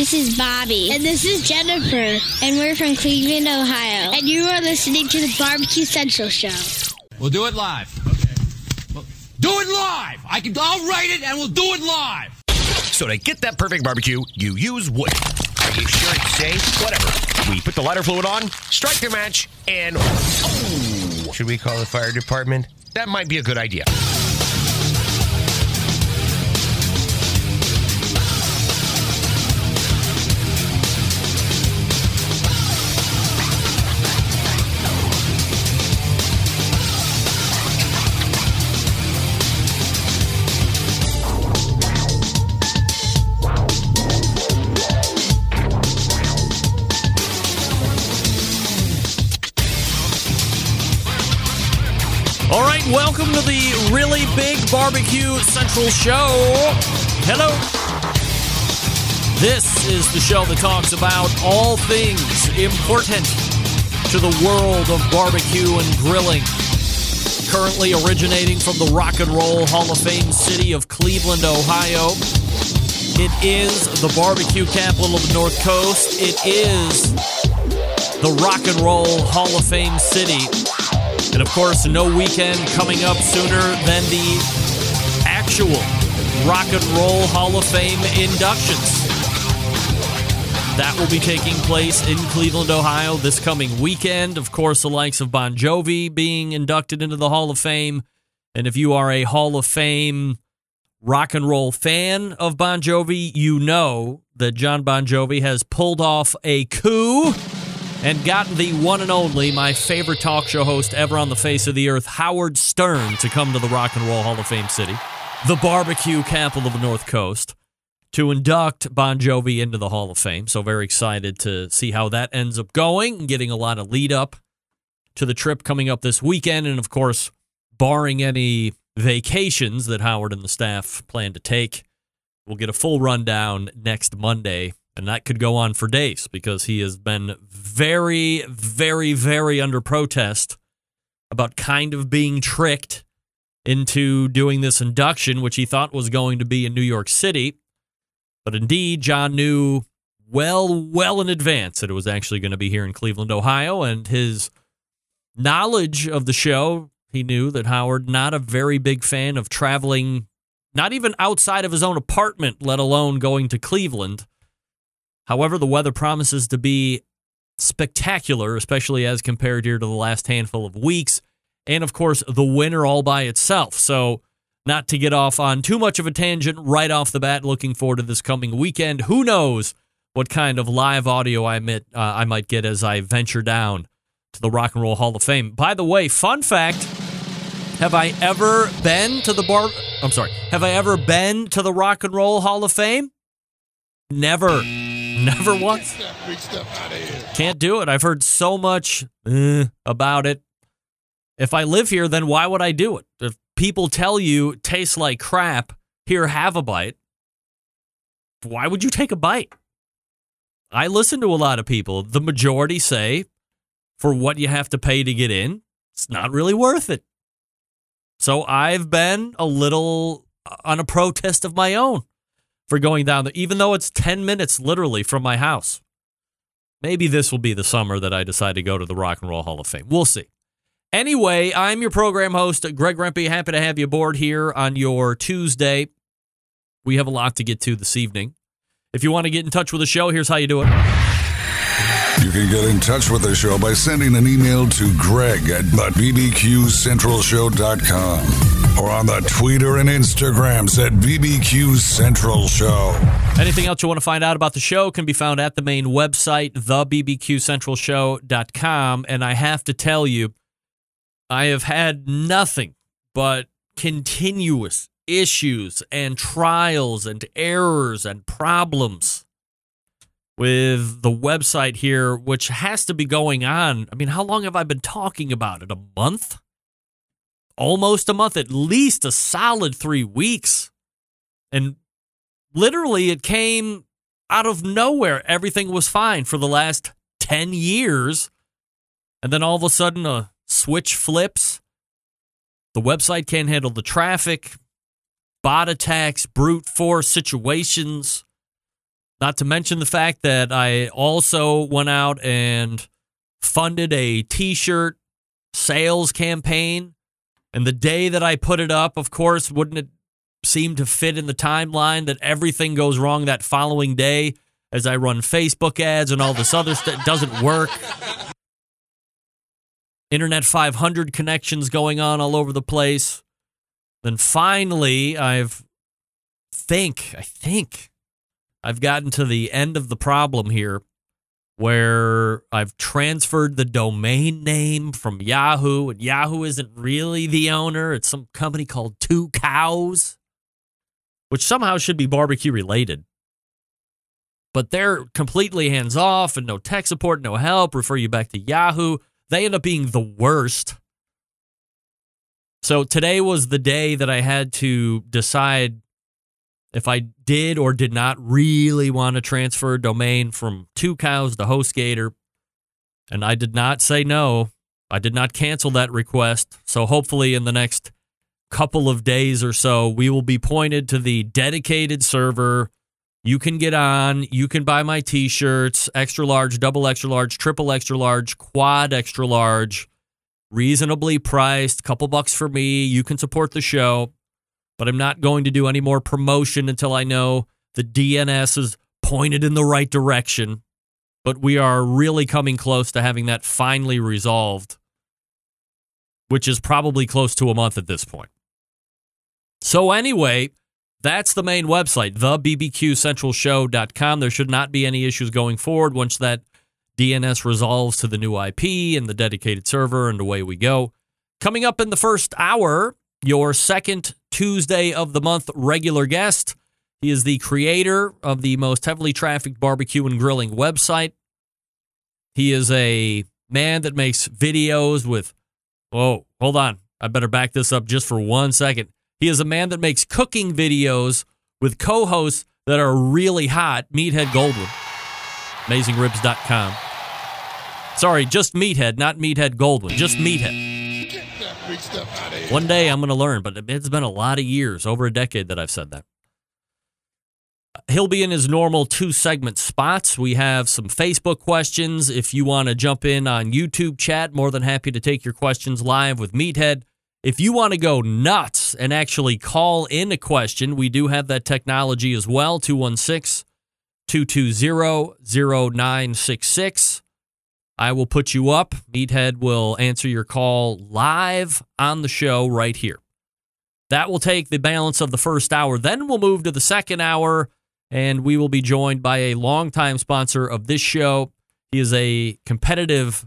This is Bobby. And this is Jennifer. And we're from Cleveland, Ohio. And you are listening to the Barbecue Central Show. We'll do it live. Okay. Well, do it live. I can. I'll write it, and we'll do it live. So to get that perfect barbecue, you use wood. Are you sure it's safe? Whatever. We put the lighter fluid on, strike the match, and oh, should we call the fire department? That might be a good idea. Welcome to the really big barbecue central show. Hello. This is the show that talks about all things important to the world of barbecue and grilling. Currently originating from the Rock and Roll Hall of Fame city of Cleveland, Ohio. It is the barbecue capital of the North Coast. It is the Rock and Roll Hall of Fame city. And of course, no weekend coming up sooner than the actual Rock and Roll Hall of Fame inductions. That will be taking place in Cleveland, Ohio this coming weekend. Of course, the likes of Bon Jovi being inducted into the Hall of Fame. And if you are a Hall of Fame rock and roll fan of Bon Jovi, you know that Jon Bon Jovi has pulled off a coup and gotten the one and only, my favorite talk show host ever on the face of the earth, Howard Stern, to come to the Rock and Roll Hall of Fame city, the barbecue capital of the North Coast, to induct Bon Jovi into the Hall of Fame. So, very excited to see how that ends up going, getting a lot of lead up to the trip coming up this weekend. And, of course, barring any vacations that Howard and the staff plan to take, we'll get a full rundown next Monday and that could go on for days because he has been very, very, very under protest about kind of being tricked into doing this induction, which he thought was going to be in New York City. But indeed, Jon knew well, well in advance that it was actually going to be here in Cleveland, Ohio. And his knowledge of the show, he knew that Howard, not a very big fan of traveling, not even outside of his own apartment, let alone going to Cleveland. However, the weather promises to be spectacular, especially as compared here to the last handful of weeks. And of course, the winter all by itself. So, not to get off on too much of a tangent right off the bat, looking forward to this coming weekend. Who knows what kind of live audio I, uh, I might get as I venture down to the Rock and Roll Hall of Fame. By the way, fun fact have I ever been to the bar? I'm sorry. Have I ever been to the Rock and Roll Hall of Fame? Never. Never once. Can't do it. I've heard so much eh, about it. If I live here, then why would I do it? If people tell you tastes like crap, here, have a bite. Why would you take a bite? I listen to a lot of people. The majority say for what you have to pay to get in, it's not really worth it. So I've been a little on a protest of my own for going down there, even though it's 10 minutes literally from my house. Maybe this will be the summer that I decide to go to the Rock and Roll Hall of Fame. We'll see. Anyway, I'm your program host, Greg Rempe. Happy to have you aboard here on your Tuesday. We have a lot to get to this evening. If you want to get in touch with the show, here's how you do it. You can get in touch with the show by sending an email to greg at bbqcentralshow.com or on the Twitter and Instagrams at BBQ Central Show. Anything else you want to find out about the show can be found at the main website, thebbqcentralshow.com. And I have to tell you, I have had nothing but continuous issues and trials and errors and problems with the website here, which has to be going on. I mean, how long have I been talking about it? A month? Almost a month, at least a solid three weeks. And literally, it came out of nowhere. Everything was fine for the last 10 years. And then all of a sudden, a switch flips. The website can't handle the traffic, bot attacks, brute force situations Not to mention the fact that I also went out and funded a t shirt sales campaign. And the day that I put it up, of course, wouldn't it seem to fit in the timeline that everything goes wrong that following day as I run Facebook ads and all this other stuff? doesn't work. Internet 500 connections going on all over the place. Then finally, I've think, I think I've gotten to the end of the problem here where I've transferred the domain name from Yahoo, and Yahoo isn't really the owner. It's some company called Tucows, which somehow should be barbecue related. But they're completely hands off and no tech support, no help, refer you back to Yahoo. They end up being the worst. So today was the day that I had to decide if I did or did not really want to transfer a domain from Tucows to HostGator. And I did not say no. I did not cancel that request. So hopefully, in the next couple of days or so, we will be pointed to the dedicated server. You can get on. You can buy my t shirts, extra large, double extra large, triple extra large, quad extra large, reasonably priced, couple bucks for me. You can support the show but I'm not going to do any more promotion until I know the DNS is pointed in the right direction. But we are really coming close to having that finally resolved, which is probably close to a month at this point. So, anyway, that's the main website, thebbqcentralshow.com. There should not be any issues going forward once that DNS resolves to the new IP and the dedicated server, and away we go. Coming up in the first hour, your second Tuesday of the month regular guest. He is the creator of the most heavily trafficked barbecue and grilling website. He is a man that makes videos with, whoa, hold on. I better back this up just for one second. He is a man that makes cooking videos with co hosts that are really hot. Meathead Goldwyn, AmazingRibs.com. Sorry, just Meathead, not Meathead Goldwyn, just Meathead. One day I'm going to learn, but it's been a lot of years, over a decade that I've said that. He'll be in his normal two segment spots. We have some Facebook questions. If you want to jump in on YouTube chat, more than happy to take your questions live with Meathead. If you want to go nuts and actually call in a question, we do have that technology as well 216 220 0966. I will put you up. Meathead will answer your call live on the show right here. That will take the balance of the first hour. Then we'll move to the second hour, and we will be joined by a longtime sponsor of this show. He is a competitive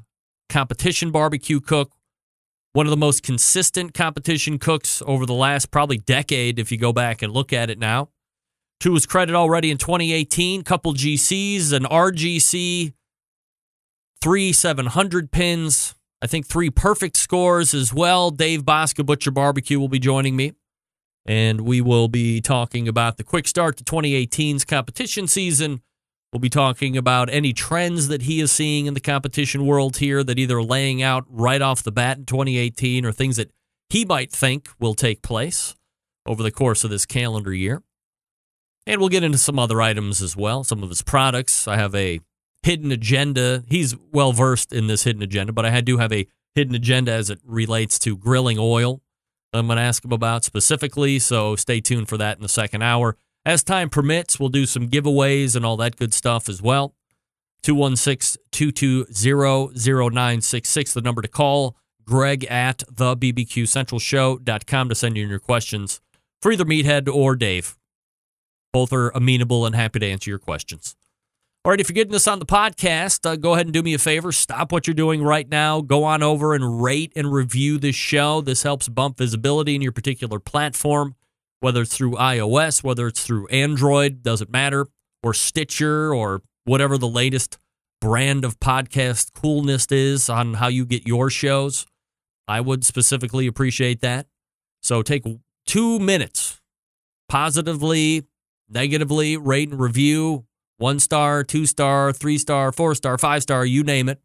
competition barbecue cook, one of the most consistent competition cooks over the last probably decade, if you go back and look at it now. To his credit already in 2018, couple GCs, an RGC, three 700 pins. I think three perfect scores as well. Dave Bouska Butcher Barbecue will be joining me. And we will be talking about the quick start to 2018's competition season. We'll be talking about any trends that he is seeing in the competition world here that either laying out right off the bat in 2018 or things that he might think will take place over the course of this calendar year. And we'll get into some other items as well, some of his products. I have a hidden agenda. He's well versed in this hidden agenda, but I do have a hidden agenda as it relates to grilling oil. I'm going to ask him about specifically, so stay tuned for that in the second hour. As time permits, we'll do some giveaways and all that good stuff as well. 216 220 0966, the number to call. Greg at thebbqcentralshow.com to send you your questions for either Meathead or Dave. Both are amenable and happy to answer your questions. All right, if you're getting this on the podcast, uh, go ahead and do me a favor. Stop what you're doing right now. Go on over and rate and review this show. This helps bump visibility in your particular platform, whether it's through iOS, whether it's through Android, doesn't matter, or Stitcher, or whatever the latest brand of podcast coolness is on how you get your shows. I would specifically appreciate that. So take two minutes, positively, negatively rate and review one star, two star, three star, four star, five star, you name it.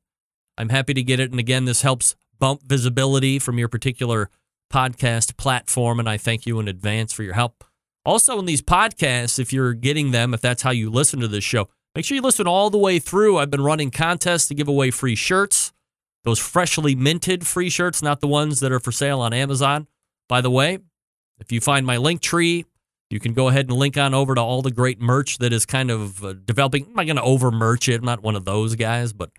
I'm happy to get it. And again, this helps bump visibility from your particular podcast platform. And I thank you in advance for your help. Also, in these podcasts, if you're getting them, if that's how you listen to this show, make sure you listen all the way through. I've been running contests to give away free shirts, those freshly minted free shirts, not the ones that are for sale on Amazon. By the way, if you find my link tree, you can go ahead and link on over to all the great merch that is kind of uh, developing. I'm not going to over merch it. I'm not one of those guys, but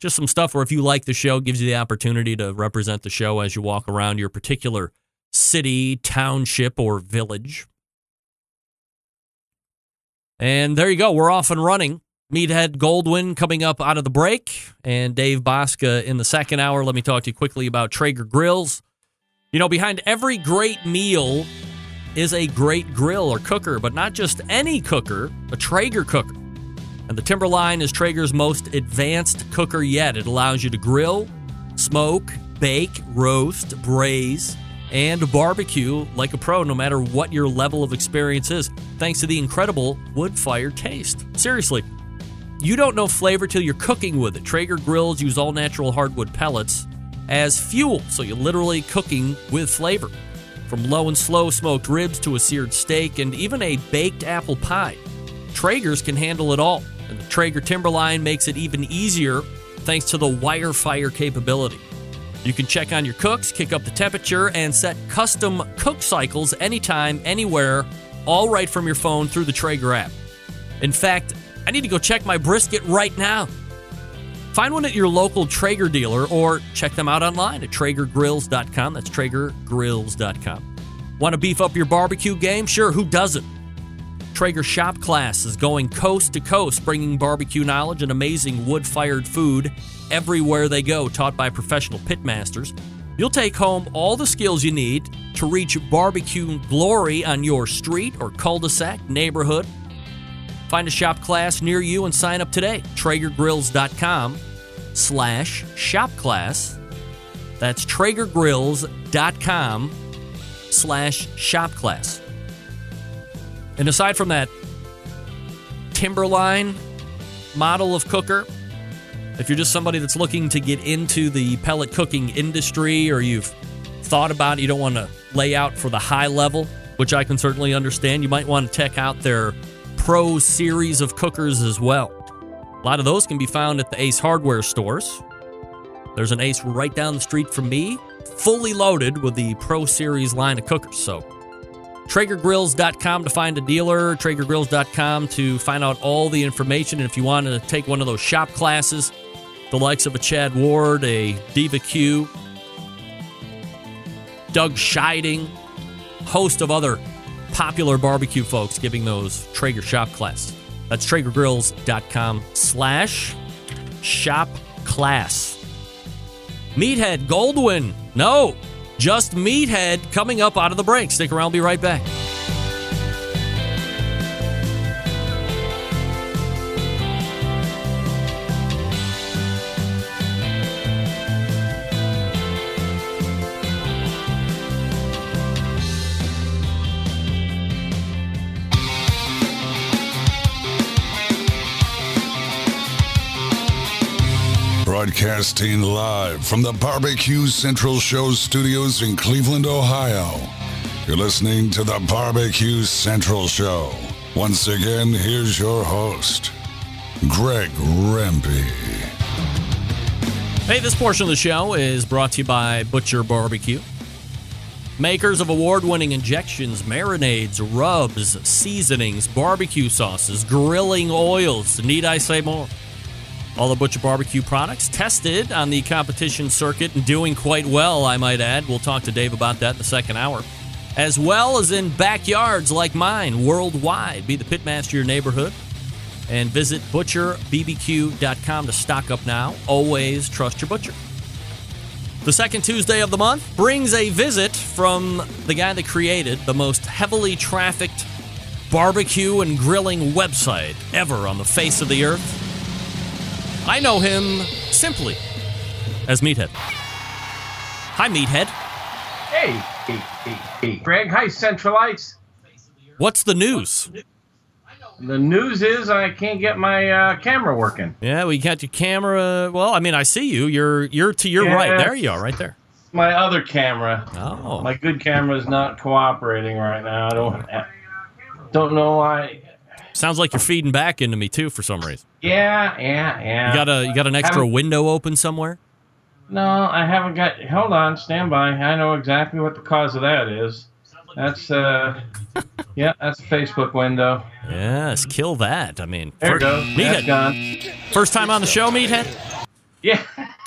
just some stuff where if you like the show, gives you the opportunity to represent the show as you walk around your particular city, township, or village. And there you go. We're off and running. Meathead Goldwyn coming up out of the break, and Dave Bouska in the second hour. Let me talk to you quickly about Traeger Grills. You know, behind every great meal is a great grill or cooker, but not just any cooker, a Traeger cooker. And the Timberline is Traeger's most advanced cooker yet. It allows you to grill, smoke, bake, roast, braise, and barbecue like a pro no matter what your level of experience is, thanks to the incredible wood fire taste. Seriously, you don't know flavor till you're cooking with it. Traeger grills use all natural hardwood pellets as fuel, so you're literally cooking with flavor. From low and slow smoked ribs to a seared steak and even a baked apple pie, Traeger's can handle it all. And the Traeger Timberline makes it even easier thanks to the WiFIRE capability. You can check on your cooks, kick up the temperature, and set custom cook cycles anytime, anywhere, all right from your phone through the Traeger app. In fact, I need to go check my brisket right now. Find one at your local Traeger dealer or check them out online at TraegerGrills.com. That's TraegerGrills.com. Want to beef up your barbecue game? Sure, who doesn't? Traeger Shop Class is going coast to coast, bringing barbecue knowledge and amazing wood fired food everywhere they go, taught by professional pitmasters. You'll take home all the skills you need to reach barbecue glory on your street or cul de sac, neighborhood. Find a shop class near you and sign up today. TraegerGrills.com slash shop class. That's TraegerGrills.com slash shop class. And aside from that, Timberline model of cooker, if you're just somebody that's looking to get into the pellet cooking industry or you've thought about it, you don't want to lay out for the high level, which I can certainly understand, you might want to check out their Pro series of cookers as well. A lot of those can be found at the Ace Hardware stores. There's an Ace right down the street from me, fully loaded with the Pro Series line of cookers. So, TraegerGrills.com to find a dealer, TraegerGrills.com to find out all the information. And if you want to take one of those shop classes, the likes of a Chad Ward, a Diva Q, Doug Scheiding, host of other popular barbecue folks giving those Traeger shop classes. That's TraegerGrills.com slash shop class. Meathead Goldwyn. No, just Meathead coming up out of the break. Stick around, be right back. Broadcasting live from the Barbecue Central Show studios in Cleveland, Ohio. You're listening to the Barbecue Central Show. Once again, here's your host, Greg Rempe. Hey, this portion of the show is brought to you by Butcher Barbecue. Makers of award winning injections, marinades, rubs, seasonings, barbecue sauces, grilling oils. Need I say more? All the Butcher Barbecue products tested on the competition circuit and doing quite well, I might add. We'll talk to Dave about that in the second hour. As well as in backyards like mine worldwide. Be the pitmaster of your neighborhood and visit butcherbbq.com to stock up now. Always trust your butcher. The second Tuesday of the month brings a visit from the guy that created the most heavily trafficked barbecue and grilling website ever on the face of the earth. I know him simply as Meathead. Hi, Meathead. Hey, hey, hey, hey, Greg. Hi, Centralites. What's the news? The news is I can't get my uh, camera working. Yeah, we got your camera. Well, I mean, I see you. You're you're to your Yeah. right. There you are, right there. My other camera, Oh, my good camera, is not cooperating right now. I don't. don't know why. Sounds like you're feeding back into me too for some reason. Yeah, yeah, yeah. You got a you got an extra window open somewhere? No, I haven't got. Hold on, stand by. I know exactly what the cause of that is. That's uh, yeah, that's a Facebook window. Yes, kill that. I mean, There it fir- goes. Meathead, gone. first time on the show, Meathead. Yeah.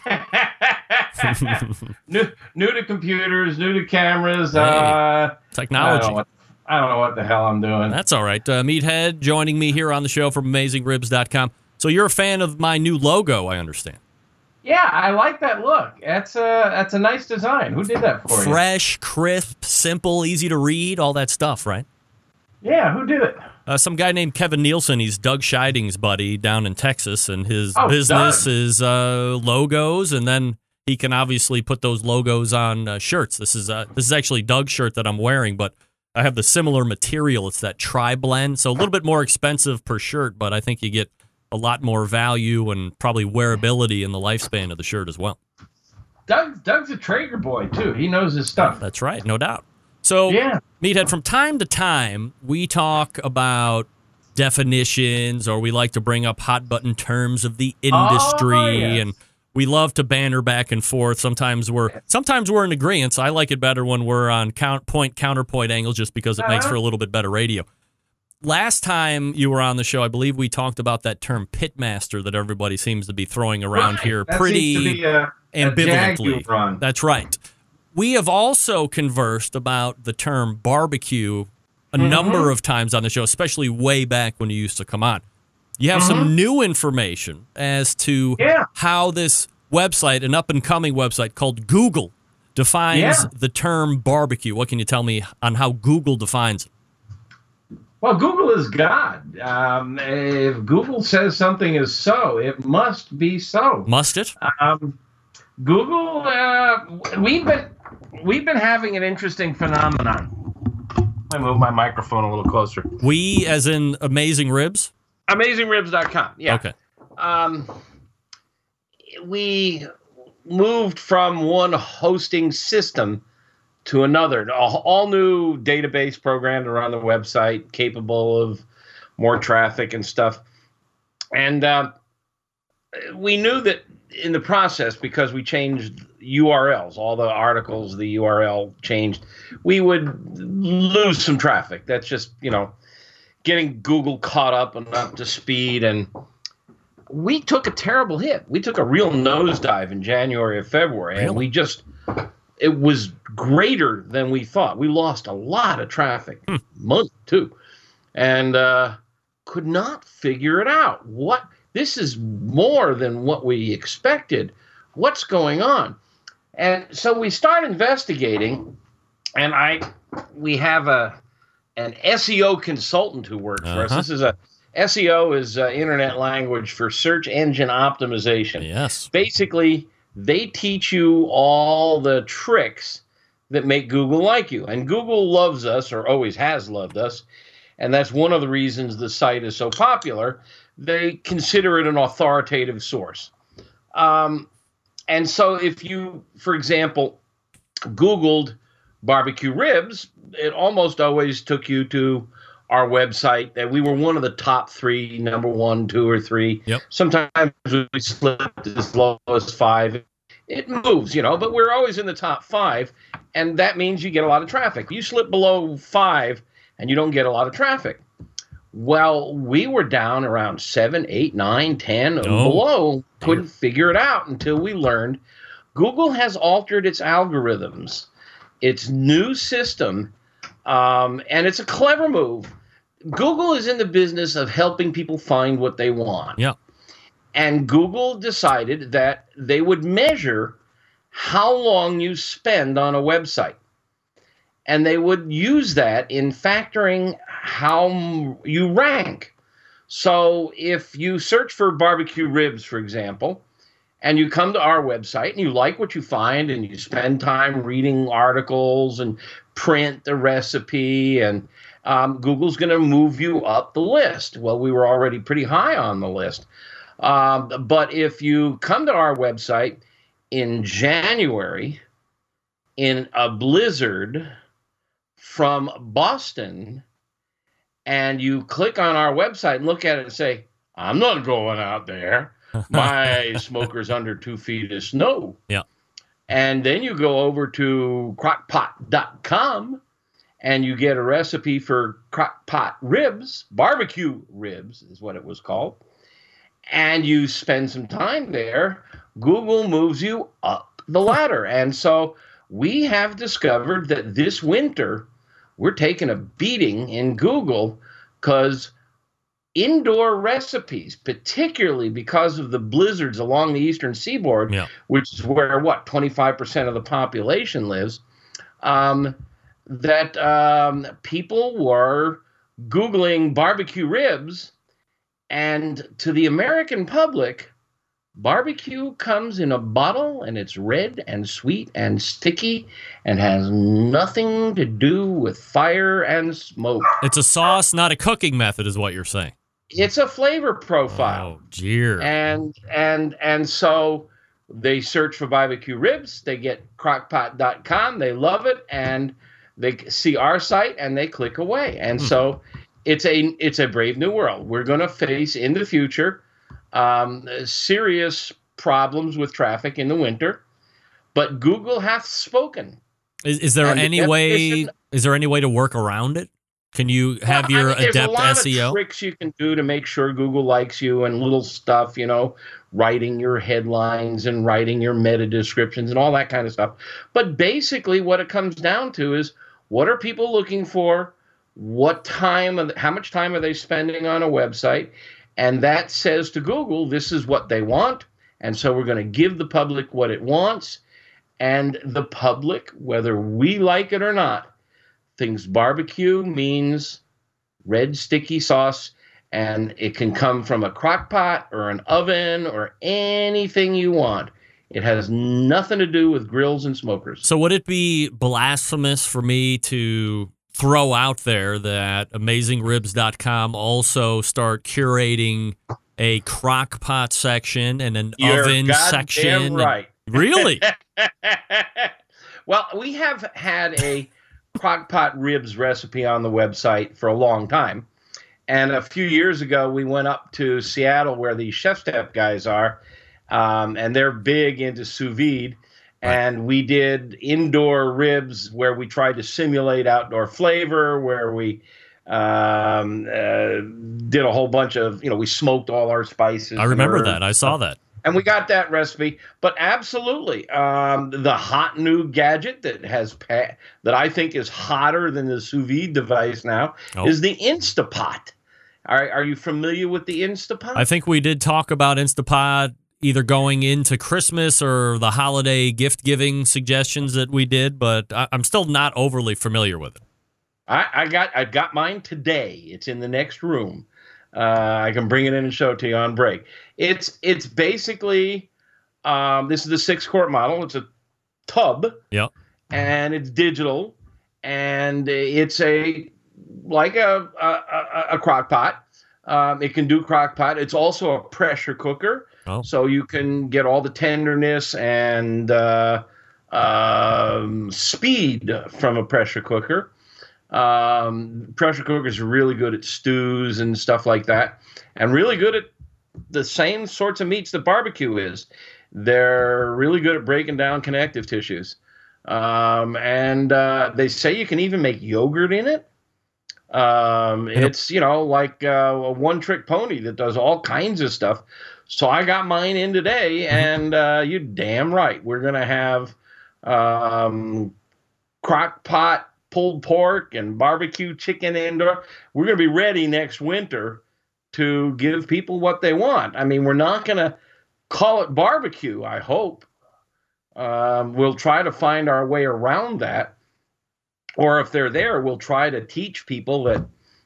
new, new to computers, new to cameras. Uh, I don't, Technology. I don't know what the hell I'm doing. That's all right. Uh, Meathead joining me here on the show from AmazingRibs.com. So you're a fan of my new logo, I understand. Yeah, I like that look. That's a that's a nice design. Who did that for you? Fresh, crisp, simple, easy to read, all that stuff, right? Yeah, who did it? Uh, some guy named Kevin Nielsen. He's Doug Scheiding's buddy down in Texas, and his Oh, business Doug. is uh, logos, and then he can obviously put those logos on uh, shirts. This is uh, this is actually Doug's shirt that I'm wearing, but I have the similar material. It's that tri blend, so a little bit more expensive per shirt, but I think you get a lot more value and probably wearability in the lifespan of the shirt as well. Doug Doug's a Traeger boy too. He knows his stuff. That's right, no doubt. So, Yeah. Meathead, from time to time, we talk about definitions or we like to bring up hot button terms of the industry Oh, yes. and we love to banter back and forth. Sometimes we're sometimes we're in agreement. I like it better when we're on count point counterpoint angles just because it makes Uh-huh. for a little bit better radio. Last time you were on the show, I believe we talked about that term pitmaster that everybody seems to be throwing around Right. here That pretty be ambivalently. That's right. We have also conversed about the term barbecue a Mm-hmm. number of times on the show, especially way back when you used to come on. You have Mm-hmm. some new information as to Yeah. how this website, an up and coming website called Google, defines Yeah. the term barbecue. What can you tell me on how Google defines it? Well, Google is God. Um, if Google says something is so, it must be so. Must it? Um, Google, uh, we've been we've been having an interesting phenomenon. Let me move my microphone a little closer. We, as in Amazing Ribs? AmazingRibs.com. Yeah. Okay. Um, we moved from one hosting system to another. A all new database program to run the website, capable of more traffic and stuff. And uh, we knew that in the process, because we changed URLs, all the articles, the URL changed, we would lose some traffic. That's just, you know, getting Google caught up and up to speed. And we took a terrible hit. We took a real nosedive in January or February, and we just it was greater than we thought. We lost a lot of traffic, money too, and uh, could not figure it out. What this is more than what we expected. What's going on? And so we start investigating, and I we have a an SEO consultant who works for us. Uh-huh. This is a SEO is uh, internet language for search engine optimization. Yes. Basically, they teach you all the tricks that make Google like you. And Google loves us, or always has loved us. And that's one of the reasons the site is so popular. They consider it an authoritative source. Um, and so, if you, for example, Googled barbecue ribs, it almost always took you to our website that we were one of the top three, number one, two, or three. Yep. Sometimes we slipped as low as five. It moves, you know, but we're always in the top five, and that means you get a lot of traffic. You slip below five, and you don't get a lot of traffic. Well, we were down around seven, eight, nine, ten, Oh, below. Couldn't figure it out until we learned Google has altered its algorithms, its new system, um, and it's a clever move. Google is in the business of helping people find what they want. Yeah. And Google decided that they would measure how long you spend on a website. And they would use that in factoring how you rank. So if you search for barbecue ribs, for example, and you come to our website and you like what you find and you spend time reading articles and print the recipe and um, google's going to move you up the list well we were already pretty high on the list um, but if you come to our website in january in a blizzard from boston and you click on our website and look at it and say, I'm not going out there. My smoker's under two feet of snow. Yeah. And then you go over to crockpot.com and you get a recipe for crockpot ribs, barbecue ribs is what it was called. And you spend some time there. Google moves you up the ladder. And so we have discovered that this winter we're taking a beating in Google because indoor recipes, particularly because of the blizzards along the eastern seaboard, Yeah. which is where what 25% of the population lives, um, that um, people were googling barbecue ribs, and to the American public, barbecue comes in a bottle and it's red and sweet and sticky and has nothing to do with fire and smoke. It's a sauce, not a cooking method, is what you're saying. It's a flavor profile. Oh, jeer. and and and so they search for barbecue ribs they get crockpot.com they love it and they see our site and they click away and so it's a it's a brave new world we're going to face in the future um, serious problems with traffic in the winter but google hath spoken Is, is there and any way? Is there any way to work around it? Can you have Well, I your mean, adept a lot SEO? Of tricks you can do to make sure Google likes you and little stuff, you know, writing your headlines and writing your meta descriptions and all that kind of stuff. But basically, what it comes down to is what are people looking for? What time? How much time are they spending on a website? And that says to Google, this is what they want, and so we're going to give the public what it wants. And the public, whether we like it or not, thinks barbecue means red sticky sauce and it can come from a crock pot or an oven or anything you want it has nothing to do with grills and smokers So would it be blasphemous for me to throw out there that AmazingRibs.com also start curating a crock pot section and an You're oven section? right Really? well we have had a crock pot ribs recipe on the website for a long time and a few years ago we went up to seattle where the chef step guys are um, and they're big into sous vide and we did indoor ribs where we tried to simulate outdoor flavor where we um, uh, did a whole bunch of you know we smoked all our spices I remember that. I saw that. And we got that recipe. But absolutely, um, the hot new gadget that has pa- that I think is hotter than the sous vide device now Oh. is the Instapot. Are, are you familiar with the Instapot? I think we did talk about Instapot either going into Christmas or the holiday gift giving suggestions that we did, but I- I'm still not overly familiar with it. I, I got I got mine today. It's in the next room. Uh, I can bring it in and show it to you on break. It's it's basically um, this is the six quart model. It's a tub. Yeah. and it's digital, and it's a like a a, a, crock pot. Um, it can do crock pot. It's also a pressure cooker, Oh. so you can get all the tenderness and uh, um, speed from a pressure cooker. Um, pressure cookers are really good at stews and stuff like that, and really good at the same sorts of meats that barbecue is. They're really good at breaking down connective tissues. Um, and uh, they say you can even make yogurt in it. Um, Yep. it's you know like uh, a one-trick pony that does all kinds of stuff. So I got mine in today, and uh, you damn right, we're gonna have um, crock pot pulled pork and barbecue chicken indoor. We're gonna be ready next winter to give people what they want. I mean, we're not gonna call it barbecue. I hope. Um, we'll try to find our way around that. Or if they're there, we'll try to teach people that,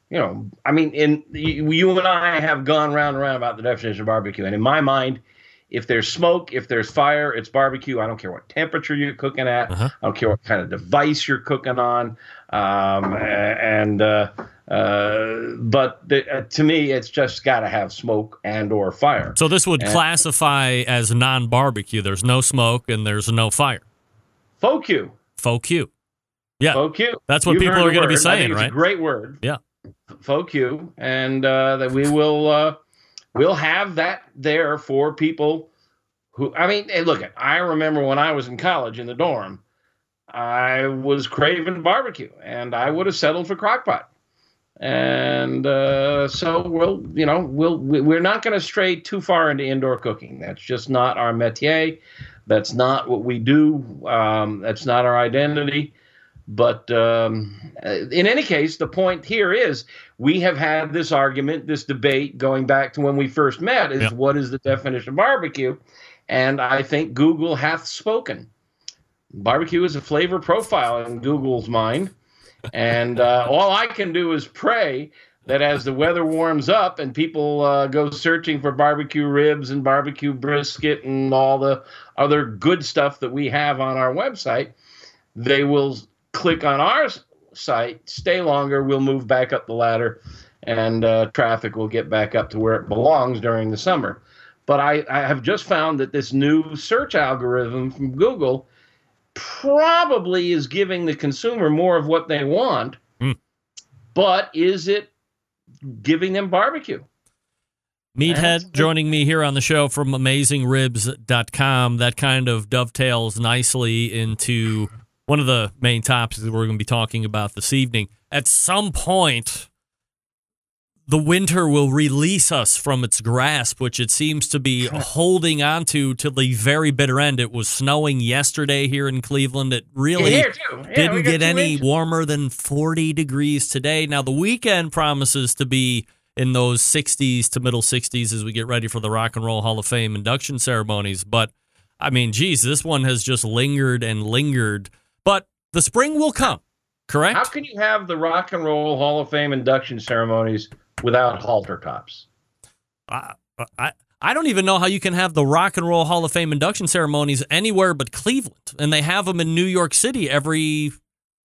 you know, I mean, in you, you and I have gone round and round about the definition of barbecue, and in my mind, if there's smoke, if there's fire, it's barbecue. I don't care what temperature you're cooking at. Uh-huh. I don't care what kind of device you're cooking on. Um, and uh, uh, but the, uh, to me, it's just got to have smoke and or fire. So this would And- classify as non barbecue. There's no smoke and there's no fire. Faux Q. Faux Q. Yeah. Faux Q. That's what You've people are gonna be word. I saying, right? Great word. Yeah. FOQ, and uh, that we will uh, we'll have that there for people who. I mean, hey, look, I remember when I was in college in the dorm, I was craving barbecue, and I would have settled for crockpot. And uh, so we'll, you know, we'll we're not going to stray too far into indoor cooking. That's just not our métier. That's not what we do. Um, that's not our identity. But um, in any case, the point here is we have had this argument, this debate going back to when we first met is what is the definition of barbecue? And I think Google hath spoken. Barbecue is a flavor profile in Google's mind. And uh, all I can do is pray that as the weather warms up and people uh, go searching for barbecue ribs and barbecue brisket and all the other good stuff that we have on our website, they will click on our site, stay longer, we'll move back up the ladder, and uh, traffic will get back up to where it belongs during the summer. But I, I have just found that this new search algorithm from Google probably is giving the consumer more of what they want. Hmm. But is it giving them barbecue? Meathead joining me here on the show from AmazingRibs.com. That kind of dovetails nicely into one of the main topics that we're going to be talking about this evening. At some point, the winter will release us from its grasp, which it seems to be holding on to till the very bitter end. It was snowing yesterday here in Cleveland. It really. Yeah, didn't get any inches. warmer than 40 degrees today. Now, the weekend promises to be in those 60s to middle 60s as we get ready for the Rock and Roll Hall of Fame induction ceremonies. But, I mean, geez, this one has just lingered and lingered. The spring will come, correct? How can you have the Rock and Roll Hall of Fame induction ceremonies without halter tops? I, I, I don't even know how you can have the Rock and Roll Hall of Fame induction ceremonies anywhere but Cleveland. And they have them in New York City every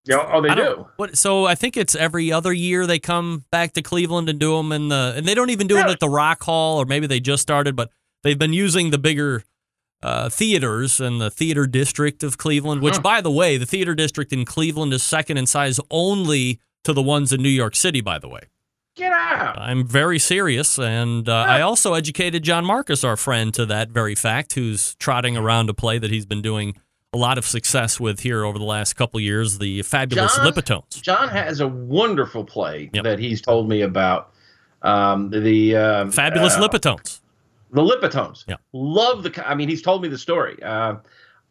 Yeah, oh, they don't- What? So I think it's every other year they come back to Cleveland and do them in the, and they don't even do it at the Rock Hall, or maybe they just started, but they've been using the bigger uh, theaters and the theater district of Cleveland. Which, by the way, the theater district in Cleveland is second in size only to the ones in New York City. By the way, Get out. I'm very serious, and uh, I also educated John Markus, our friend, to that very fact, who's trotting around a play that he's been doing a lot of success with here over the last couple years, the fabulous John? Lipitones. John has a wonderful play Yep. that he's told me about. Um, the um, Fabulous uh, Lipitones. The Lipitones. Yeah. Love the. I mean, he's told me the story. Uh,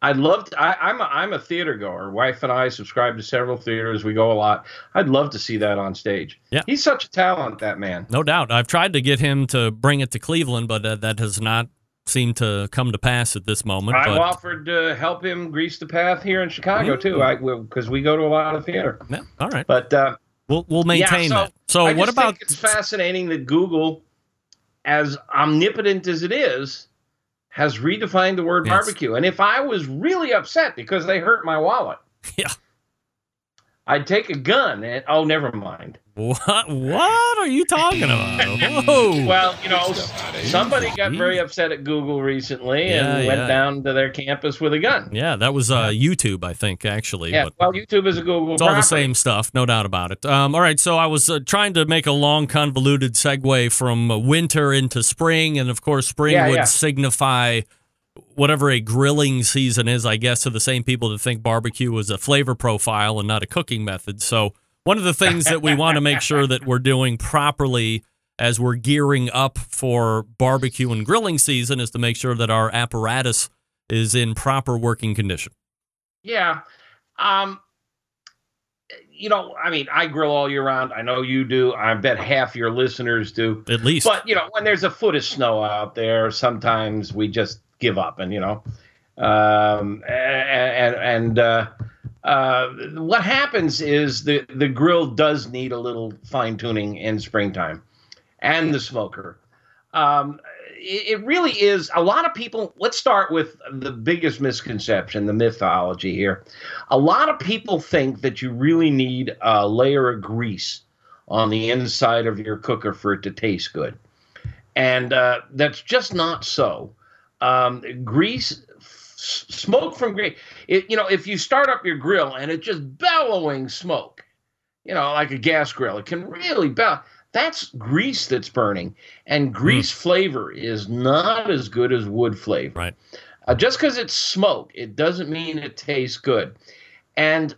I'd love. To, I, I'm a, I'm a theater goer. Wife and I subscribe to several theaters. We go a lot. I'd love to see that on stage. Yeah. He's such a talent, that man. No doubt. I've tried to get him to bring it to Cleveland, but uh, that has not seemed to come to pass at this moment. I've but offered to help him grease the path here in Chicago Mm. too. I because we go to a lot of theater. yeah, all right, But uh, we'll we'll maintain yeah, so that. So what about? Think it's fascinating that Google, as omnipotent as it is, has redefined the word Yes. barbecue. And if I was really upset because they hurt my wallet, Yeah. I'd take a gun and oh, never mind. What what are you talking about? Whoa! Well, you know, somebody got very upset at Google recently Yeah, and went yeah. down to their campus with a gun. yeah, that was uh, YouTube, I think, actually. Yeah, well, YouTube is a Google. It's all the same stuff, no doubt about it. Um, all right, so I was uh, trying to make a long, convoluted segue from uh, winter into spring, and of course, spring Yeah, would signify whatever a grilling season is, I guess, to the same people that think barbecue is a flavor profile and not a cooking method. So, one of the things that we want to make sure that we're doing properly as we're gearing up for barbecue and grilling season is to make sure that our apparatus is in proper working condition. Yeah. Um you know, I mean, I grill all year round. I know you do. I bet half your listeners do. At least. But, you know, when there's a foot of snow out there, sometimes we just give up and, you know. Um and and uh uh, what happens is the, the grill does need a little fine tuning in springtime and the smoker. Um, it, it really is a lot of people. Let's start with the biggest misconception, the mythology here. A lot of people think that you really need a layer of grease on the inside of your cooker for it to taste good. And uh, that's just not so. Um, grease, s- smoke from grease. It, you know, if you start up your grill and it's just bellowing smoke, you know, like a gas grill. It can really bounce. That's grease that's burning, and grease flavor is not as good as wood flavor. Right. Uh, just because it's smoke, it doesn't mean it tastes good. And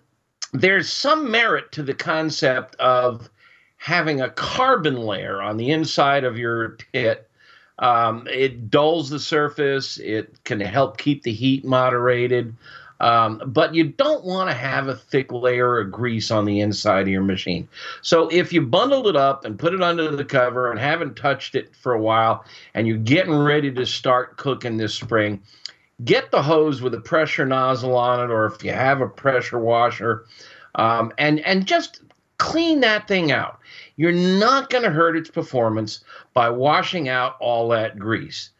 there's some merit to the concept of having a carbon layer on the inside of your pit. Um, it dulls the surface. It can help keep the heat moderated. Um, but you don't want to have a thick layer of grease on the inside of your machine. So if you bundled it up and put it under the cover and haven't touched it for a while, and you're getting ready to start cooking this spring, get the hose with a pressure nozzle on it, or if you have a pressure washer, um, and and just clean that thing out. You're not going to hurt its performance by washing out all that grease.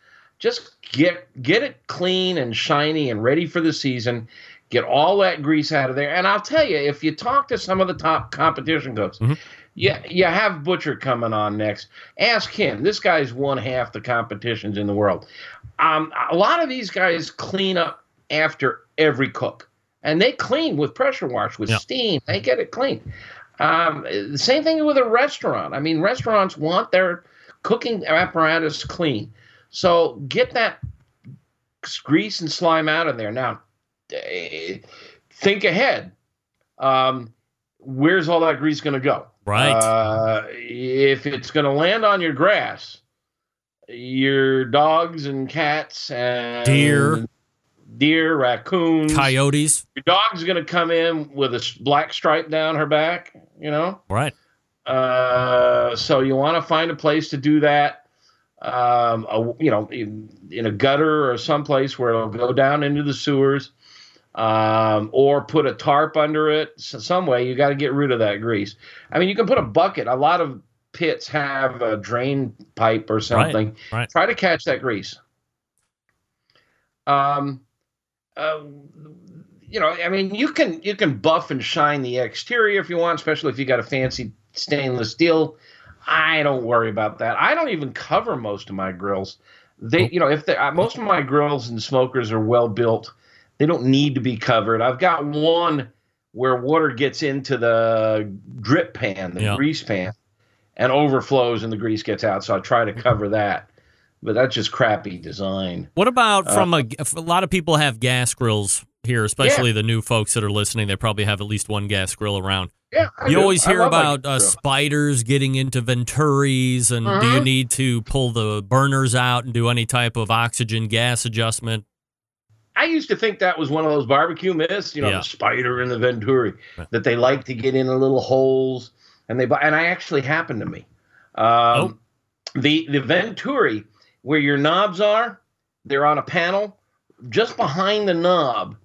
Just get get it clean and shiny and ready for the season. Get all that grease out of there. And I'll tell you, if you talk to some of the top competition cooks, yeah, you have Butcher coming on next. Ask him. This guy's won half the competitions in the world. Um, a lot of these guys clean up after every cook, and they clean with pressure wash with Yeah. steam. They get it clean. Um, the same thing with a restaurant. I mean, restaurants want their cooking apparatus clean. So get that grease and slime out of there. Now, eh, think ahead. Um, where's all that grease going to go? Right. Uh, if it's going to land on your grass, your dogs and cats and Deer. deer, raccoons, Coyotes. your dog's going to come in with a black stripe down her back. You know. Right. Uh, so you want to find a place to do that. Um, a, you know, in, in a gutter or someplace where it'll go down into the sewers, um, or put a tarp under it. So some way you got to get rid of that grease. I mean, you can put a bucket. A lot of pits have a drain pipe or something. right. Try to catch that grease. Um, uh, you know, I mean, you can you can buff and shine the exterior if you want, especially if you got a fancy stainless steel. I don't worry about that. I don't even cover most of my grills. They, you know, if they, uh, most of my grills and smokers are well built, they don't need to be covered. I've got one where water gets into the drip pan, the Yeah. grease pan, and overflows, and the grease gets out. So I try to cover that, but that's just crappy design. What about Uh, from a, a lot of people have gas grills here, especially the new folks that are listening. They probably have at least one gas grill around. Yeah, I You do. always hear about uh, spiders getting into Venturis, and do you Mhm. need to pull the burners out and do any type of oxygen gas adjustment? I used to think that was one of those barbecue myths, you know, Yeah. the spider and the venturi, Right. that they like to get in the little holes, and they and I actually happened to me. Um, Oh. The the venturi, where your knobs are, they're on a panel. Just behind the knob